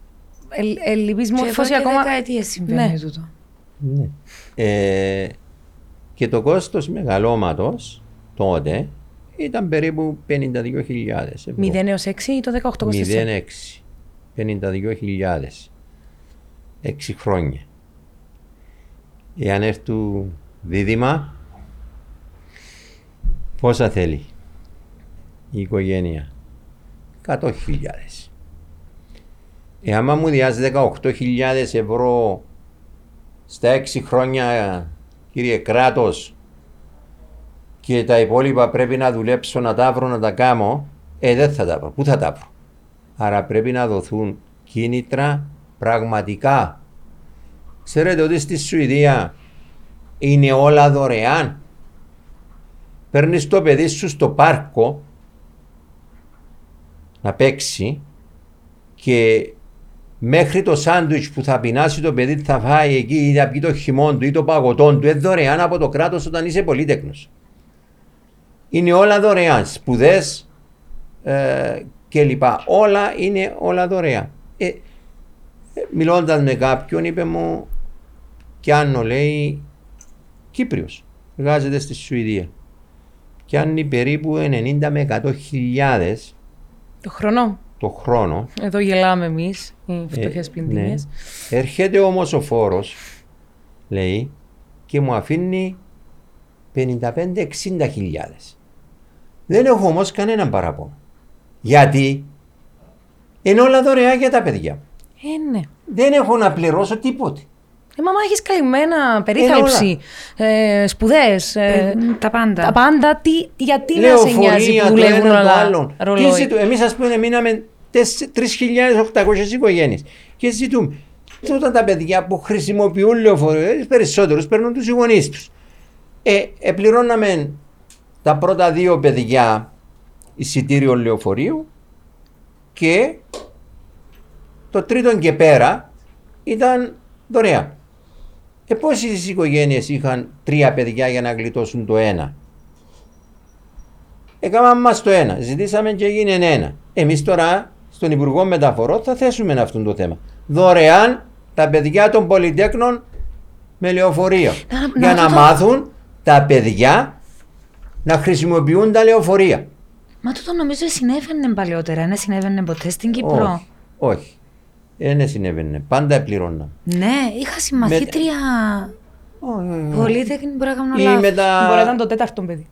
ε, ε, λυπείς Και εδώ μόρφωση και ακόμα. δεκαετίες συμβαίνει Ναι. τούτο. Ναι. Ε, και το κόστος μεγαλώματος τότε ήταν περίπου 52.000 ευρώ. 0 έως 6 ή το 18 24. 0,6. 52.000. 6 χρόνια. Εάν έρθουν δίδυμα, πόσα θέλει η οικογένεια; 100.000. Εάν μου διάζει 18.000 ευρώ στα 6 χρόνια, κύριε κράτος, και τα υπόλοιπα πρέπει να δουλέψω, να τα βρω, να τα κάνω, ε, δεν θα τα βρω. Πού θα τα βρω; Άρα πρέπει να δοθούν κίνητρα πραγματικά. Ξέρετε ότι στη Σουηδία είναι όλα δωρεάν. Παίρνεις το παιδί σου στο πάρκο να παίξει και μέχρι το σάντουιτς που θα πεινάσει το παιδί θα φάει εκεί ή θα πει το χυμόν του ή το παγωτό του είναι δωρεάν από το κράτος όταν είσαι πολύτεκνος. Είναι όλα δωρεάν. Σπουδές ε, και λοιπά. Όλα είναι όλα δωρεάν. Ε, ε, μιλώντας με κάποιον είπε μου Κιάνο λέει Κύπριος. Εργάζεται στη Σουηδία. Πιάνει περίπου 90 με 100 χιλιάδες Το χρόνο; Το χρόνο. Εδώ γελάμε εμείς, οι φτωχέ Ε, πλυντίνιε. ναι. Έρχεται όμως ο φόρος, λέει, και μου αφήνει 55-60 χιλιάδες. Δεν έχω όμως κανέναν παράπονο. Γιατί; Είναι όλα δωρεάν για τα παιδιά. Ε, ναι. Δεν έχω να πληρώσω τίποτε. Ε, μαμά, έχεις καλυμμένα περίθαλψη, ε, σπουδές. Ε, τα πάντα. Τα πάντα. Τι, γιατί να σε νοιάζει Λεωφορεία, που το δουλεύουν ένα το όλα άλλο. Και ρολόι; ζητού, εμείς ας πούμε μείναμε 3.800 οικογένειες και ζητούμε τούτα τα παιδιά που χρησιμοποιούν λεωφορείο, ε, περισσότερους παίρνουν τους γονείς τους. Ε, ε, πληρώναμε τα πρώτα δύο παιδιά εισιτήριο λεωφορείου και το τρίτο και πέρα ήταν δωρεάν. Ε, πόσες οικογένειες είχαν τρία παιδιά για να γλιτώσουν το ένα; Έκαναμε μας το ένα, ζητήσαμε και έγινε ένα. Εμείς τώρα στον Υπουργό Μεταφορών θα θέσουμε αυτό το θέμα. Δωρεάν τα παιδιά των πολυτέκνων με λεωφορείο. Να- να για να ρωτώ- μάθουν τα παιδιά να χρησιμοποιούν τα λεωφορεία. Μα τούτο νομίζω συνέβαινε παλαιότερα. Δεν συνέβαινε ποτέ στην Κύπρο. Όχι. Όχι. Δεν συνέβαινε. Πάντα πληρώναμε. Ναι, είχα συμμαθήτρια. Όχι, όχι, όχι. Πολύτεκνη μπορεί να κάνω Ή λάθος. με τα... Μπορεί να ήταν το τέταρτο παιδί.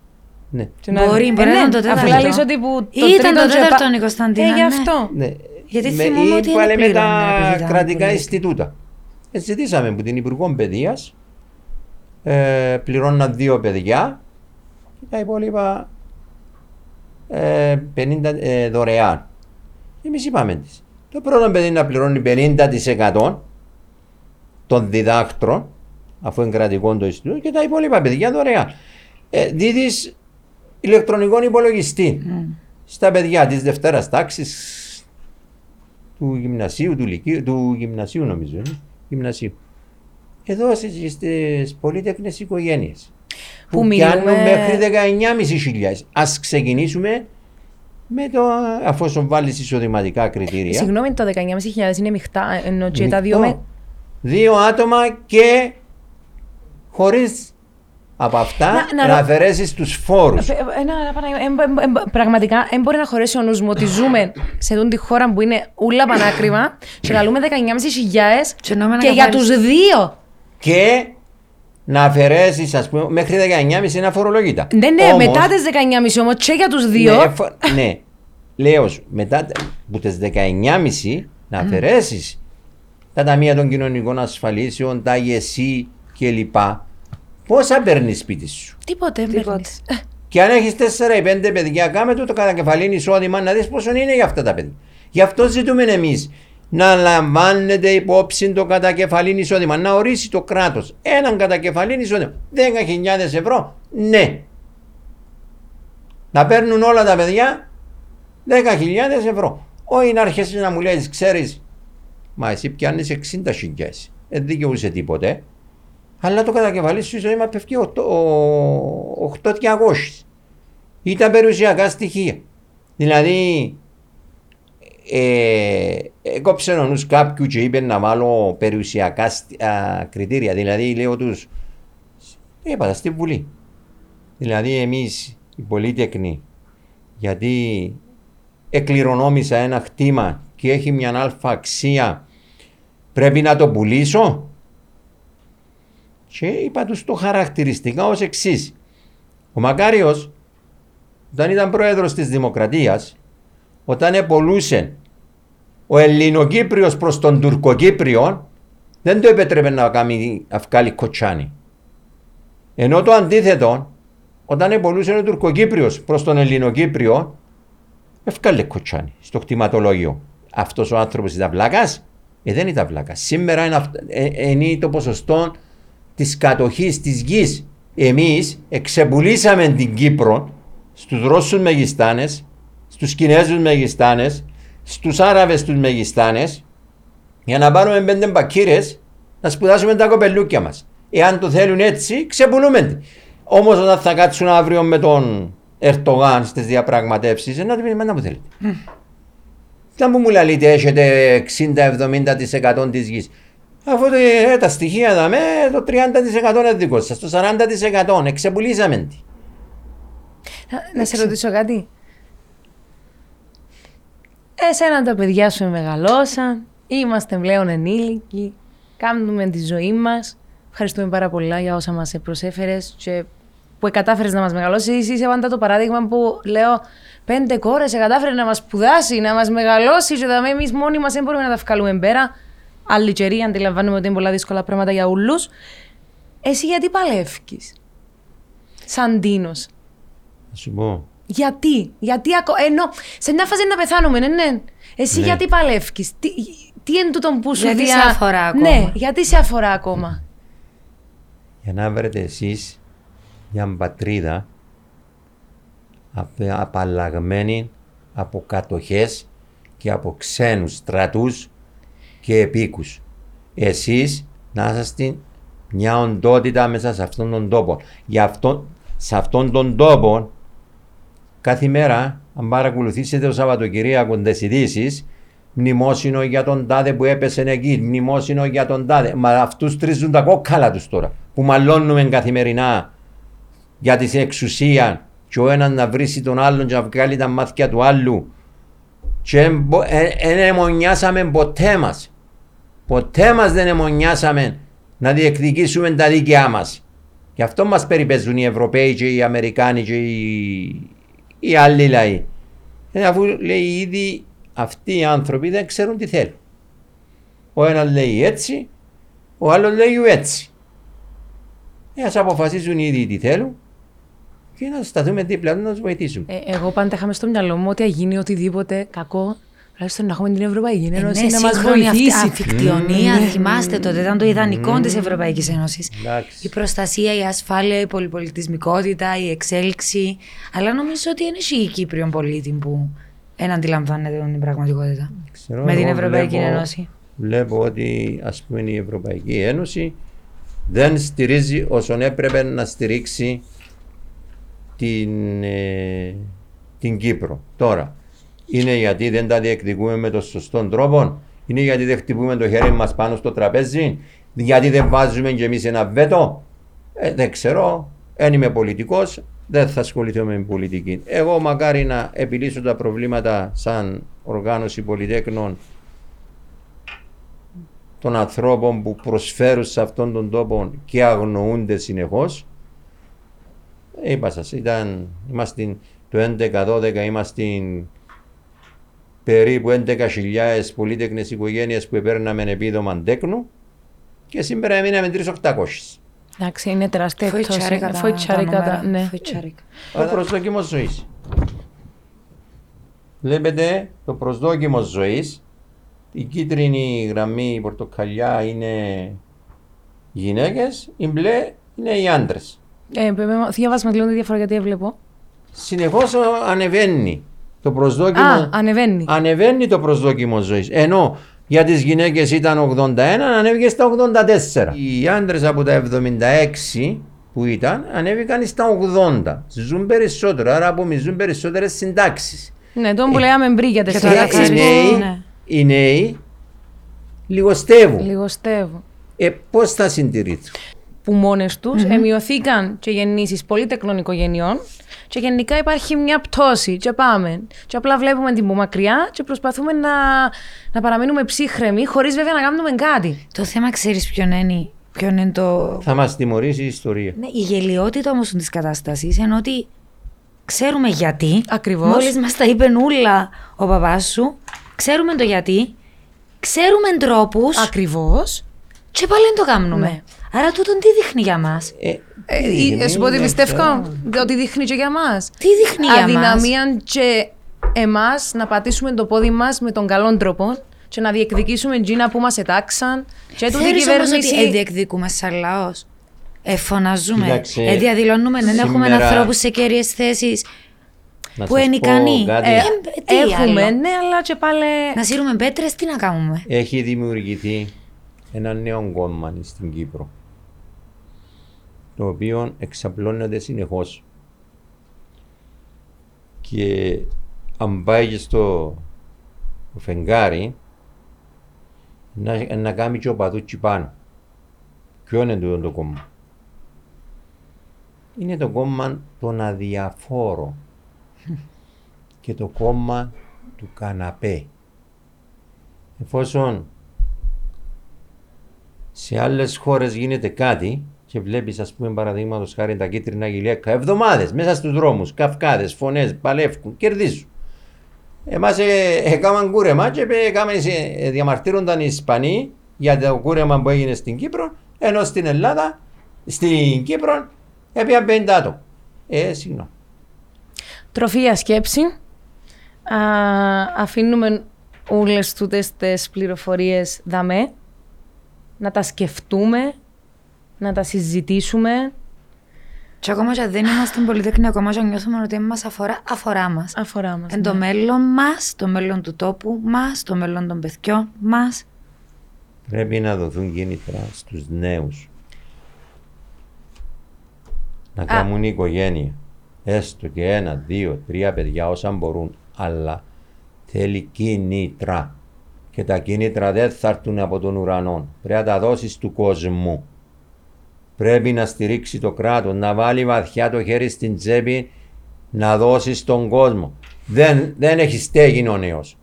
Ναι. Την άλλη. Μπορεί, μπορεί Ε, να ναι, ήταν το τέταρτο. Αφού λες ότι που το Ήταν τρίτο το και τέταρτο, πα- η Κωνσταντίνα, Ε, γι' ναι. αυτό. Ναι. Γιατί με, θυμούμαι ή ότι πάλι δεν με τα πλήρωνε, επειδή ήταν κρατικά πολύ. Ινστιτούτα. Ε, ζητήσαμε από την Υπουργό Παιδείας, ε, πληρώναν δύο παιδιά και τα υπόλοιπα ε, 50 ε, δωρεάν. Εμείς είπαμε τη. Το πρώτο παιδί να πληρώνει 50% των διδάκτρων, αφού είναι κρατικό το Ινστιτούτο, και τα υπόλοιπα παιδιά δωρεάν. Ε, Δίδεις ηλεκτρονικό υπολογιστή στα παιδιά της Δευτέρας τάξης του γυμνασίου, του, λυκείου, του γυμνασίου νομίζω, είναι, γυμνασίου. Εδώ στις πολύτεκνε οικογένειες. Που Που, μιλούμε- πιάνουν μέχρι 19.500. Α ξεκινήσουμε με το, αφού βάλεις εισοδηματικά κριτήρια. Συγγνώμη, το 19.500 είναι μειχτά, ενώ και τα δύο Μεικτό. με... Δύο άτομα και χωρίς από αυτά Να- να, να ρω- αφαιρέσεις τους φόρους. Ε, ε, ένα- ένα παράδειγμα. Ε, ε, ε, Πραγματικά, δεν μπορεί να χωρέσει ο νους μου ότι ζούμε σε αυτή τη χώρα που είναι ούλα πανάκριβα και καλούμε 19.000 Και νόμιμα να και για καθάρισεις. τους δύο. Και να αφαιρέσεις, ας πούμε, μέχρι 19,5 είναι αφορολόγητα. Ναι, ναι, Όμως, μετά τις 19.5 όμως και για τους δύο. Ναι, εφο- ναι. λέω σου, μετά τε- που τις 19,5 να αφαιρέσεις τα ταμεία των κοινωνικών ασφαλίσεων, τα ΙΕΣΥ κλπ. Πόσα παίρνεις σπίτι σου; Τίποτε, δεν Τίποτε. παίρνεις. Ε, Και αν έχεις 4 ή 5 παιδιά, κάμε το, το κατακεφαλήν εισόδημα να δεις πόσο είναι για αυτά τα παιδιά. Γι' αυτό ζητούμε εμείς να λαμβάνετε υπόψη το κατακεφαλήν εισόδημα. Να ορίσει το κράτος έναν κατακεφαλήν εισόδημα. 10.000 ευρώ, ναι. Να παίρνουν όλα τα παιδιά 10.000 ευρώ. Όχι να αρχίσεις να μου λέει, ξέρεις, μα εσύ πιάνεις 60.000. Δεν δικαιούσε τίποτε. Αλλά το κατακεφαλή σου εισόδημα πέφτει 8.200 ή τα περιουσιακά στοιχεία. Δηλαδή, ε, έκοψε ο νους κάποιου και είπε να βάλω περιουσιακά στι- α, κριτήρια. Δηλαδή, λέω τους, είπα τα στη Βουλή. Δηλαδή, εμείς οι πολίτεκνοι, γιατί εκληρονόμησα ένα χτήμα και έχει μια αλφα αξία, πρέπει να το πουλήσω. Και είπα τους το χαρακτηριστικά ως εξής. Ο Μακάριος, όταν ήταν πρόεδρος της Δημοκρατίας, όταν επολούσε ο Ελληνοκύπριος προς τον Τουρκοκύπριο, δεν το επέτρεπε να κάνει αυκάλει κοτσάνι. Ενώ το αντίθετο, όταν επολούσε ο Τουρκοκύπριος προς τον Ελληνοκύπριο, ευκάλε κοτσάνι στο κτηματολόγιο. Αυτός ο άνθρωπος ήταν βλάκας, ε, δεν ήταν βλάκας. Σήμερα είναι, αυ- ε, ε, είναι το ποσοστό της κατοχής της γης. Εμείς εξεπουλήσαμε την Κύπρο στους Ρώσους Μεγιστάνες, στους Κινέζους Μεγιστάνες, στους Άραβες τους Μεγιστάνες για να πάρουμε πέντε μπακύρες να σπουδάσουμε τα κοπελούκια μας. Εάν το θέλουν έτσι, ξεπουλούμε. την. Όμως όταν θα κάτσουν αύριο με τον Ερτογάν στις διαπραγματεύσεις, να του πει «Μα να μου θέλετε. Να μου μου λέτε έχετε 60-70% της γης. Αφού το, ε, τα στοιχεία δαμε, το 30% είναι δικό σας, το 40% εξεπουλήσαμε τη. Να- Να σε ρωτήσω κάτι. Εσένα τα παιδιά σου μεγαλώσαν, είμαστε πλέον ενήλικοι, κάνουμε τη ζωή μας. Ευχαριστούμε πάρα πολλά για όσα μας προσέφερες και που κατάφερες να μας μεγαλώσεις. Είσαι πάντα το παράδειγμα που λέω πέντε κόρες κατάφερε να μας σπουδάσει, να μας μεγαλώσει και δαμε εμείς μόνοι μας δεν μπορούμε να τα βγάλουμε πέρα. Άλλη καιρή, αντιλαμβάνομαι ότι είναι πολλά δύσκολα πράγματα για όλους. Εσύ γιατί παλεύκεις, σαν Τίνος. Θα σου πω. Γιατί, γιατί ακο... ενώ σε μια φάση να πεθάνουμε, ναι, ναι. Εσύ Ναι. γιατί παλεύκεις, τι, τι είναι τούτο που σου Γιατί διά- σε αφορά ακόμα; Ναι, γιατί σε αφορά ακόμα; για να βρείτε εσείς μια πατρίδα απε- απαλλαγμένη από κατοχές και από ξένους στρατούς και επίκους. Εσείς να είσαστε μια οντότητα μέσα σε αυτόν τον τόπο. Γι' αυτό, σε αυτόν τον τόπο, κάθε μέρα, αν παρακολουθήσετε το Σαββατοκυριακό τις ειδήσεις, μνημόσυνο για τον τάδε που έπεσε εκεί, μνημόσυνο για τον τάδε. Μα αυτούς τρίζουν τα κόκκαλα τους τώρα, που μαλώνουμε καθημερινά για την εξουσία και ο ένας να βρίσει τον άλλον και να βγάλει τα μάτια του άλλου και δεν αιμονιάσαμε ποτέ μας. Ποτέ μας δεν αιμονιάσαμε να διεκδικήσουμε τα δίκαιά μας. Γι' αυτό μας περιπέζουν οι Ευρωπαίοι και οι Αμερικάνοι και οι, οι άλλοι λαοί. Ε, αφού λέει ήδη αυτοί οι άνθρωποι δεν ξέρουν τι θέλουν. Ο ένας λέει έτσι, ο άλλος λέει έτσι. Ε, ας αποφασίσουν ήδη τι θέλουν και να σταθούμε δίπλα τους να τους βοηθήσουμε. Ε, εγώ πάντα είχαμε στο μυαλό μου ότι γίνει οτιδήποτε κακό, τουλάχιστον να έχουμε την Ευρωπαϊκή Ένωση ναι, να μας σύγχρονη αυτή βοηθήσει. αφικτιονία, θυμάστε τότε, ήταν το ιδανικό της Ευρωπαϊκής Ένωσης. Εντάξει. Η προστασία, η ασφάλεια, η πολυπολιτισμικότητα, η εξέλιξη. Αλλά νομίζω ότι είναι η Κύπριον πολίτη που δεν αντιλαμβάνεται την πραγματικότητα. Ξέρω, με την εγώ Ευρωπαϊκή βλέπω- Ένωση. Βλέπω ότι ας πούμε η Ευρωπαϊκή Ένωση δεν στηρίζει όσον έπρεπε να στηρίξει την, ε, την Κύπρο. Τώρα, είναι γιατί δεν τα διεκδικούμε με τον σωστό τρόπο, είναι γιατί δεν χτυπούμε το χέρι μας πάνω στο τραπέζι, γιατί δεν βάζουμε κι εμείς ένα βέτο. Ε, δεν ξέρω. δεν είμαι πολιτικός, δεν θα ασχοληθώ με την πολιτική. Εγώ μακάρι να επιλύσω τα προβλήματα σαν οργάνωση πολυτέκνων των ανθρώπων που προσφέρουν σε αυτόν τον τόπο και αγνοούνται συνεχώς. Είπα σας, ήταν, είμαστε το 11-12, είμαστε περίπου 11.000 πολύτεκνες οικογένειες που παίρναμε επίδομα τέκνου και σήμερα έμειναμε 3.800. Εντάξει, είναι τεράστια Φοητσάρικα εκτόση. τα- Φοητσάρικα τα τα- νούμερα. ναι. Φοητσάρικα. Το προσδόκιμος ζωής. Βλέπετε το προσδόκιμος ζωής. Η κίτρινη γραμμή, η πορτοκαλιά είναι γυναίκες, η μπλε είναι οι άντρες. Ε, διαβάζουμε μας λίγο τη διαφορά γιατί έβλεπω. Συνεχώς ανεβαίνει το προσδόκιμο. Α, ανεβαίνει. ανεβαίνει το προσδόκιμο ζωής. Ενώ για τις γυναίκες ήταν 81, ανέβηκε στα 84. Οι άντρες από τα 76 που ήταν, ανέβηκαν στα 80. Ζουν περισσότερο, άρα απομυζούν περισσότερες συντάξεις. Ναι, τον που λέγαμε πριν για Και τις το Οι δεκαετίες, συντάξεις. νέοι, ναι. οι νέοι λιγοστεύουν. Λιγοστεύω. Ε, πώς θα συντηρηθούν; Που μόνες τους εμειωθήκαν και γεννήσεις πολυτεχνών οικογενειών και γενικά υπάρχει μια πτώση και πάμε. Και απλά βλέπουμε την που μακριά και προσπαθούμε να, να παραμείνουμε ψύχρεμοι χωρίς βέβαια να κάνουμε κάτι. Το θέμα ξέρεις ποιον είναι, ποιον είναι το. Θα μας τιμωρήσει η ιστορία. Ναι, η γελιότητα όμως της κατάστασης είναι ότι ξέρουμε γιατί. Ακριβώς. Μόλις μας τα είπε νουλα ο παπάς σου, ξέρουμε το γιατί, ξέρουμε τρόπους Ακριβώς. και πάλι δεν το κάνουμε. Ναι. Άρα τούτον τι δείχνει για μας; Ε, Ε, σου πω ότι είναι πιστεύω αυτό. ότι δείχνει και για μας. Τι δείχνει για μας; Αδυναμία και εμάς να πατήσουμε το πόδι μας με τον καλόν τρόπο και να διεκδικήσουμε τζίνα που μας ετάξαν. Και τούτη η Θεωρείς όμως κυβέρνηση. ότι ε, διεκδικούμε σαν λαός. Εφωναζούμε. Κοίταξε, Ε, διαδηλώνουμε. Δεν έχουμε σήμερα- ανθρώπους σε κέρυες θέσεις. να που σας είναι πω ικανοί. κάτι. Ε, Ε, τι έχουμε, άλλο; ναι, αλλά και πάλι. Να σύρουμε πέτρες, τι να κάνουμε; Έχει δημιουργηθεί ένα νέο κόμμα στην Κύπρο το οποίο εξαπλώνεται συνεχώς και αν πάει και στο φεγγάρι να, να κάνει και ο παδούτσι πάνω. Ποιο είναι τούτο το κόμμα; Είναι το κόμμα των αδιαφόρων και το κόμμα του καναπέ. Εφόσον σε άλλες χώρες γίνεται κάτι και βλέπεις, ας πούμε, παραδείγματος χάρη τα κίτρινα γυλαίκα, εβδομάδες μέσα στους δρόμους, καυκάδες, φωνές, παλεύκουν, κερδίζουν. Εμάς ε, έκαναν κούρεμα και ε, έκαναν, ε, διαμαρτύρονταν οι Ισπανοί για το κούρεμα που έγινε στην Κύπρο, ενώ στην Ελλάδα, στην Κύπρο, έπιαν 50 άτομα. Ε, συγγνώμη. Τροφή για σκέψη. Α, αφήνουμε όλες τούτες τις πληροφορίες δαμέ. Να τα σκεφτούμε, να τα συζητήσουμε. Και ακόμα και αν δεν είμαστε στην Πολυτέχνη, ακόμα και αν νιώθουμε ότι μας αφορά, αφορά μας. Αφορά μας. Εν το ναι. μέλλον μας, το μέλλον του τόπου μας, το μέλλον των παιδιών μας. Πρέπει να δοθούν κίνητρα στους νέους. Να κάνουν οικογένεια. Έστω και ένα, δύο, τρία παιδιά όσα μπορούν. Αλλά θέλει κίνητρα. Και τα κίνητρα δεν θα έρθουν από τον ουρανό. Πρέπει να τα δώσεις του κόσμου. Πρέπει να στηρίξει το κράτος, να βάλει βαθιά το χέρι στην τσέπη, να δώσει στον κόσμο. Δεν, δεν έχει στέγη ο νέος.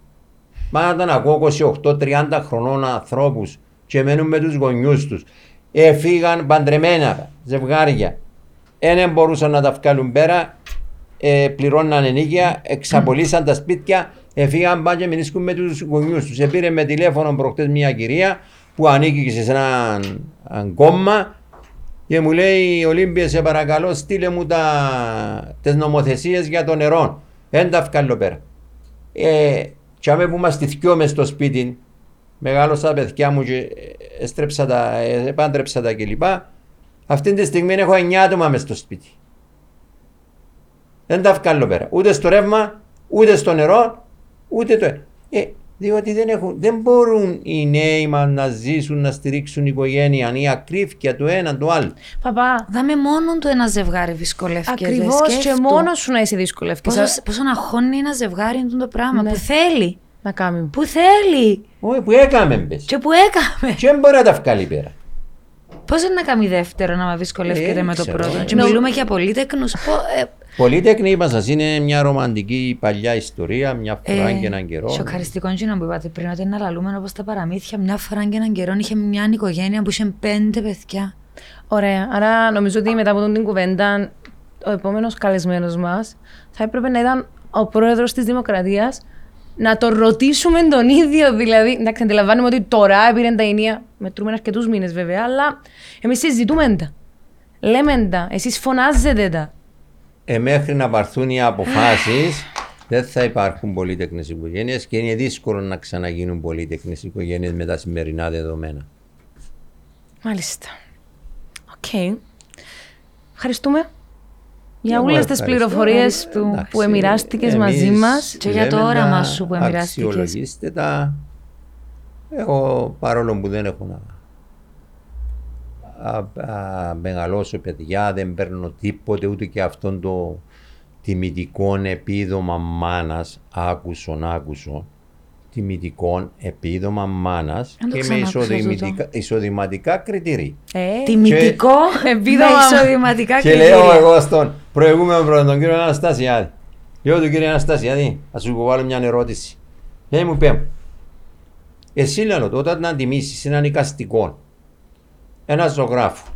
Μα όταν ακούω 28-30 χρονών ανθρώπους και μένουν με τους γονιούς τους, έφυγαν παντρεμένα ζευγάρια, δεν μπορούσαν να τα βγάλουν πέρα, ε, πληρώναν ενίκεια, εξαπολύσαν τα σπίτια, έφυγαν πάνε και μηνίσκουν με τους γονιούς τους. Επήρε με τηλέφωνο προχτές μια κυρία που ανήκει σε ένα ένα κόμμα και μου λέει Ολύμπια σε παρακαλώ στείλε μου τα, τις νομοθεσίες για το νερό. Δεν τα βγάλω πέρα. Ε, και άμε που μας θυκιώ μες στο σπίτι, μεγάλωσα τα παιδιά μου και έστρεψα τα, ε, επάντρεψα τα κλπ. Αυτή τη στιγμή έχω 9 άτομα μες στο σπίτι. Δεν τα βγάλω πέρα. Ούτε στο ρεύμα, ούτε στο νερό, ούτε το... Ε, διότι δεν, έχουν, δεν μπορούν οι νέοι μας να ζήσουν, να στηρίξουν οικογένεια, η ακρίβεια του ένα του άλλου. Παπά, Δάμε μόνο του ένα ζευγάρι δυσκολεύει. ακριβώς και μόνος σου να είσαι δύσκολη. Πόσο, πόσο να χώνει ένα ζευγάρι είναι το πράγμα Ναι. που θέλει. Να κάνουμε. Που θέλει. Όχι, που έκαμε μπες. Και που έκαμε. Και δεν μπορεί να τα βγάλει πέρα. Πώς είναι να κάνει δεύτερο να με δυσκολεύεται Ε, με το ξέρω. πρώτο; Και Νο- μιλούμε για πολύτεκνου. Πολύτεκνη, είπα σας, είναι μια ρομαντική παλιά ιστορία, μια φορά και έναν καιρό. Σοκαριστικό είναι που είπατε πριν, ότι είναι να λαλούμε όπως τα παραμύθια. Μια φορά και έναν καιρό είχε μια οικογένεια που είχε πέντε παιδιά. Ωραία. Άρα νομίζω ότι μετά από τον την κουβέντα, ο επόμενος καλεσμένος μας θα έπρεπε να ήταν ο πρόεδρος της Δημοκρατίας να το ρωτήσουμε τον ίδιο. Δηλαδή, εντάξει, αντιλαμβάνουμε ότι τώρα πήρε τα ενία. Μετρούμε αρκετούς μήνες βέβαια, αλλά εμείς συζητούμε τα. Λέμε τα. Εσείς φωνάζετε τα. Ε, μέχρι να πάρθουν οι αποφάσεις, δεν θα υπάρχουν πολύτεκνες οικογένειες και είναι δύσκολο να ξαναγίνουν πολύτεκνες οικογένειες με τα σημερινά δεδομένα. Μάλιστα. Οκ. Ευχαριστούμε για Εγώ όλες τις ευχαριστώ. πληροφορίες Εντάξει, που εμοιράστηκες εμείς μαζί μας. Και για το λέμε όραμα να σου που εμοιράστηκες. Αξιολογήστε τα. Εγώ παρόλο που δεν έχω να α, α, μεγαλώσω παιδιά, δεν παίρνω τίποτε ούτε και αυτόν το τιμητικό επίδομα μάνας, άκουσον, άκουσον, τιμητικό επίδομα μάνας Δεν το και με ξανάκουσα εισοδηματικά, εισοδηματικά κριτήρια. Ε, Τιμητικό Επίδομα. με εισοδηματικά Και λέω κριτήρια. εγώ στον προηγούμενο πρώτο, τον κύριο Αναστασιάδη. Λέω του κύριο Αναστασιάδη, θα σου βάλω μια ερώτηση. Και μου πει, εσύ λέω το, όταν να τιμήσεις έναν οικαστικό, έναν ζωγράφο,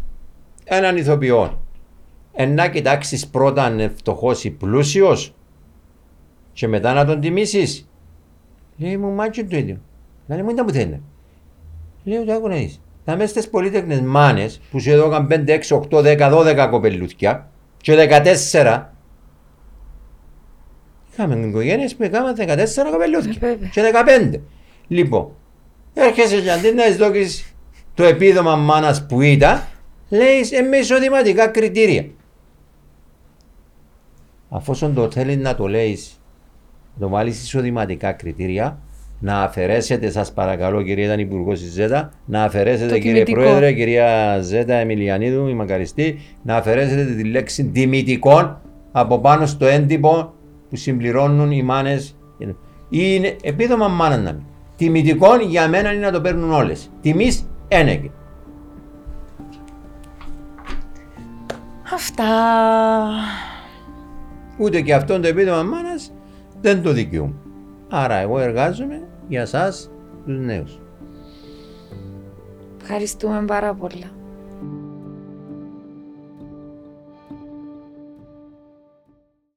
έναν ηθοποιό, ε, να κοιτάξεις πρώτα αν είναι φτωχός ή πλούσιος, και μετά να τον τιμήσεις. Λέει μου, μάτσι το ίδιο. Λέει μου, ήταν που θέλει. Λέω το άκου να δεις. Θα μέσα στις πολύτεκνες μάνες που σου έδωκαν 5, 6, 8, 10, 12 κοπελούθια και 14 είχαμε οικογένειες που έκαναν 14 κοπελούθια Ε, βέβαια. και 15. Λοιπόν, έρχεσαι και αντί να εισδόκεις το επίδομα μάνας που ήταν, λέεις ε, με εισοδηματικά κριτήρια. Αφόσον το θέλεις να το λέεις, να το βάλεις εισοδηματικά κριτήρια, να αφαιρέσετε, σας παρακαλώ, κυρία ήταν υπουργό της ΖΕΤΑ, να αφαιρέσετε, Το κύριε τιμητικό. Πρόεδρε, κυρία Ζέτα Εμιλιανίδου, η μακαριστή, να αφαιρέσετε τη λέξη τιμητικών από πάνω στο έντυπο που συμπληρώνουν οι μάνες. Είναι επίδομα μάνας να μην. Τιμητικών για μένα είναι να το παίρνουν όλες. Τιμής ένεγε. Αυτά. Ούτε και αυτό το επίδομα μάνας δεν το δικαιούμαι. Άρα εγώ εργάζομαι για εσά τους νέους. Ευχαριστούμε πάρα πολλά.